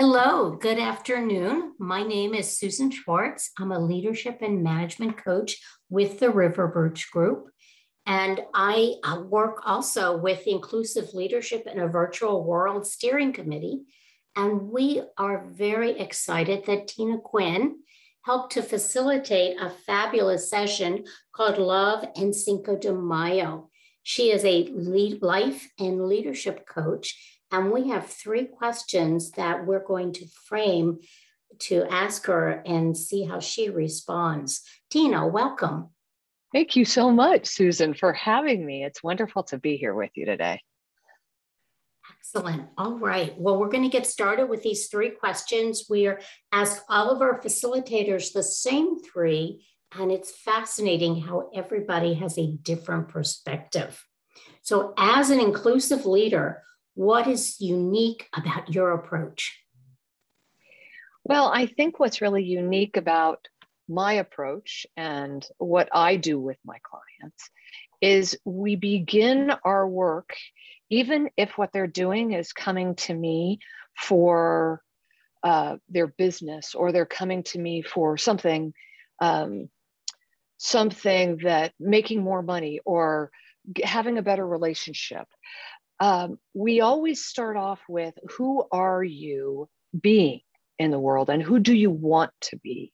Hello, good afternoon. My name is Susan Schwartz. I'm a leadership and management coach with the River Birch Group. And I uh, work also with Inclusive Leadership in a Virtual World Steering Committee. And we are very excited that Tina Quinn helped to facilitate a fabulous session called Love and Cinco de Mayo. She is a lead, life and leadership coach and we have three questions that we're going to frame to ask her and see how she responds. Tina, welcome. Thank you so much, Susan, for having me. It's wonderful to be here with you today. Excellent. All right. Well, we're going to get started with these three questions. We are ask all of our facilitators the same three, and it's fascinating how everybody has a different perspective. So, as an inclusive leader, what is unique about your approach? Well, I think what's really unique about my approach and what I do with my clients is we begin our work, even if what they're doing is coming to me for uh, their business or they're coming to me for something, um, something that making more money or having a better relationship um, we always start off with who are you being in the world and who do you want to be?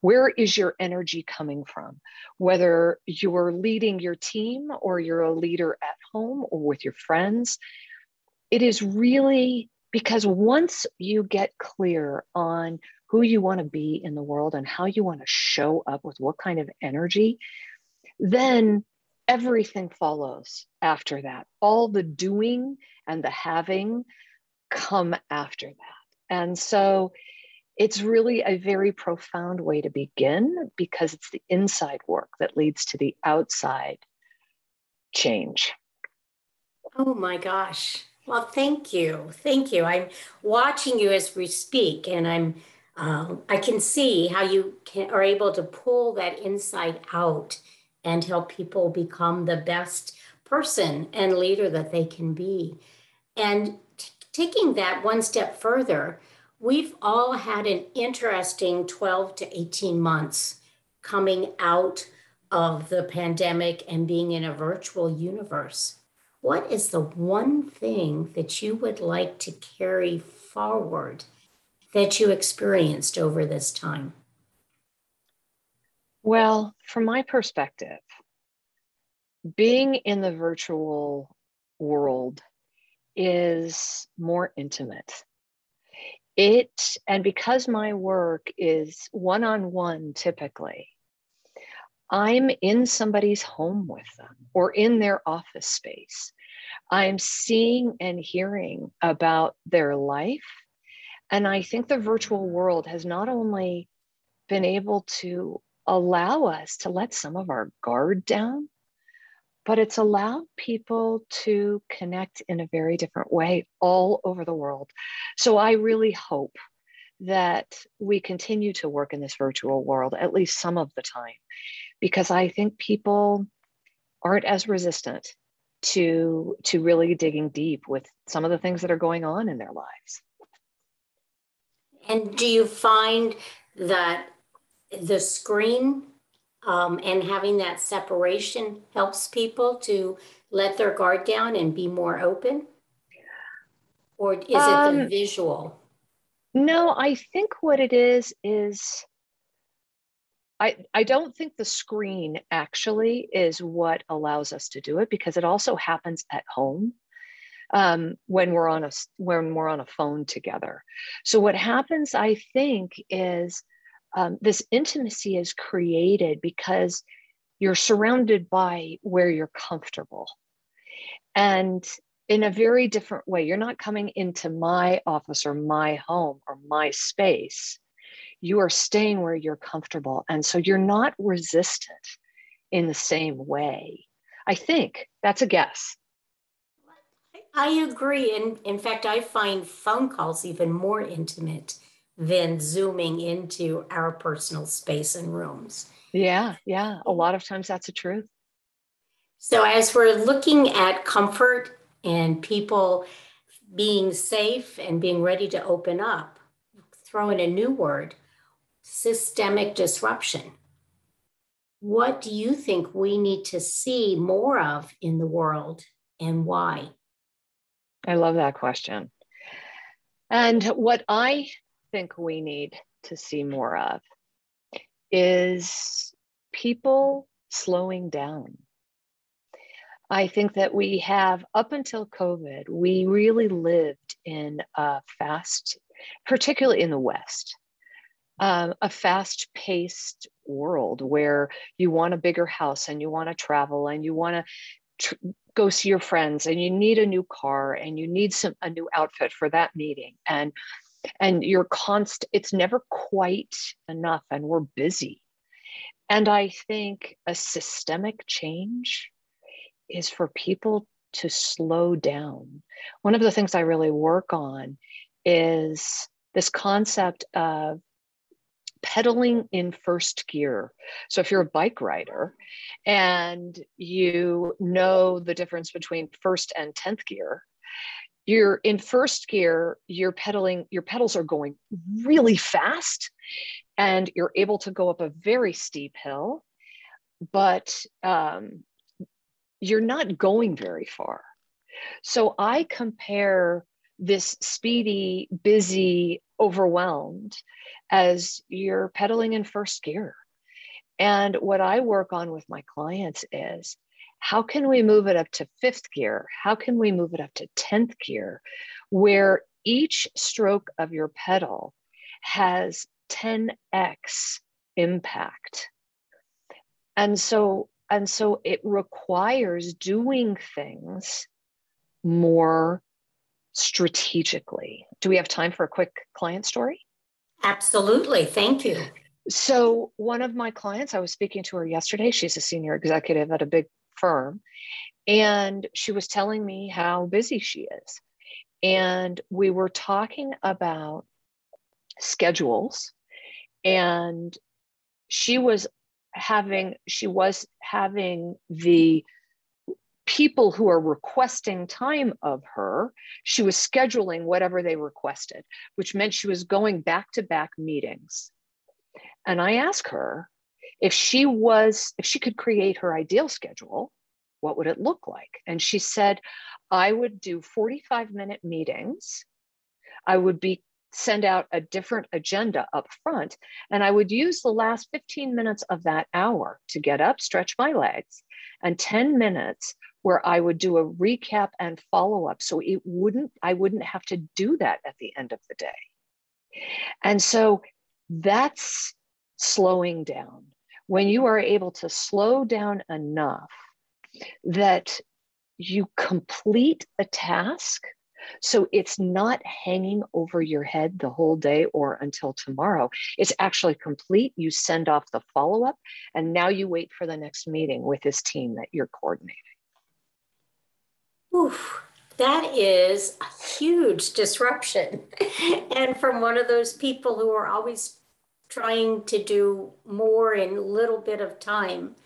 Where is your energy coming from? Whether you're leading your team or you're a leader at home or with your friends, it is really because once you get clear on who you want to be in the world and how you want to show up with what kind of energy, then everything follows after that. All the doing and the having come after that. And so it's really a very profound way to begin because it's the inside work that leads to the outside change. Oh my gosh. Well, thank you. Thank you. I'm watching you as we speak, and I'm um, I can see how you can, are able to pull that inside out and help people become the best person and leader that they can be. And t- taking that one step further, we've all had an interesting 12 to 18 months coming out of the pandemic and being in a virtual universe. What is the one thing that you would like to carry forward that you experienced over this time? Well, from my perspective, being in the virtual world is more intimate. It, and because my work is one on one typically, I'm in somebody's home with them or in their office space. I'm seeing and hearing about their life. And I think the virtual world has not only been able to allow us to let some of our guard down, but it's allowed people to connect in a very different way all over the world. So I really hope that we continue to work in this virtual world at least some of the time, because I think people aren't as resistant to to really digging deep with some of the things that are going on in their lives. And do you find that the screen um, and having that separation helps people to let their guard down and be more open? Or is um, it the um, visual? No, I think what it is is I, I don't think the screen actually is what allows us to do it because it also happens at home um, when we're on a when we're on a phone together. So what happens, I think, is um, this intimacy is created because you're surrounded by where you're comfortable. And in a very different way you're not coming into my office or my home or my space. You are staying where you're comfortable. And so you're not resistant in the same way. I think that's a guess. I agree. And in fact i find phone calls even more intimate than zooming into our personal space and rooms. Yeah, yeah. A lot of times that's the truth. So, as we're looking at comfort and people being safe and being ready to open up, throw in a new word systemic disruption. What do you think we need to see more of in the world and why? I love that question. And what I think we need to see more of is people slowing down. I think that we have, up until COVID, we really lived in a fast, particularly in the West, um, a fast paced world where you want a bigger house and you want to travel and you want to tr- go see your friends and you need a new car and you need some a new outfit for that meeting and and you're constant it's never quite enough and we're busy and i think a systemic change is for people to slow down one of the things i really work on is this concept of pedaling in first gear. So if you're a bike rider and you know the difference between first and 10th gear, you're in first gear, you're pedaling, your pedals are going really fast and you're able to go up a very steep hill, but um, you're not going very far. So I compare this speedy, busy, overwhelmed as you're pedaling in first gear. And what I work on with my clients is how can we move it up to fifth gear? How can we move it up to 10th gear where each stroke of your pedal has 10x impact? And so and so it requires doing things more strategically. Do we have time for a quick client story? Absolutely. Thank you. So, one of my clients, I was speaking to her yesterday. She's a senior executive at a big firm. And she was telling me how busy she is. And we were talking about schedules. And she was having, she was having the people who are requesting time of her, she was scheduling whatever they requested, which meant she was going back to back meetings. And I asked her if she was, if she could create her ideal schedule, what would it look like? And she said, I would do 45 minute meetings. I would be send out a different agenda up front. And I would use the last 15 minutes of that hour to get up, stretch my legs, and 10 minutes where I would do a recap and follow up. So it wouldn't, I wouldn't have to do that at the end of the day. And so that's slowing down. When you are able to slow down enough that you complete a task so it's not hanging over your head the whole day or until tomorrow. It's actually complete. You send off the follow up, and now you wait for the next meeting with this team that you're coordinating. Oof, that is a huge disruption. and from one of those people who are always trying to do more in a little bit of time,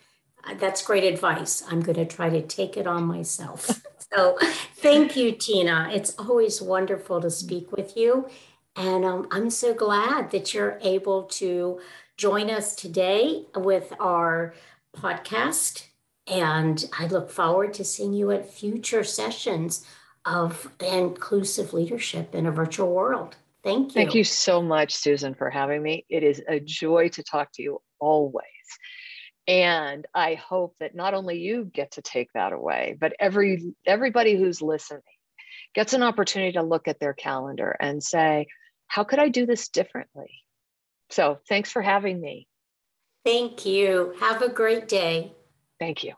uh, that's great advice. I'm going to try to take it on myself. so thank you, Tina. It's always wonderful to speak with you. And um, I'm so glad that you're able to join us today with our podcast and I look forward to seeing you at future sessions of inclusive leadership in a virtual world. Thank you. Thank you so much, Susan, for having me. It is a joy to talk to you always. And I hope that not only you get to take that away, but every everybody who's listening gets an opportunity to look at their calendar and say, how could I do this differently? So thanks for having me. Thank you. Have a great day. Thank you.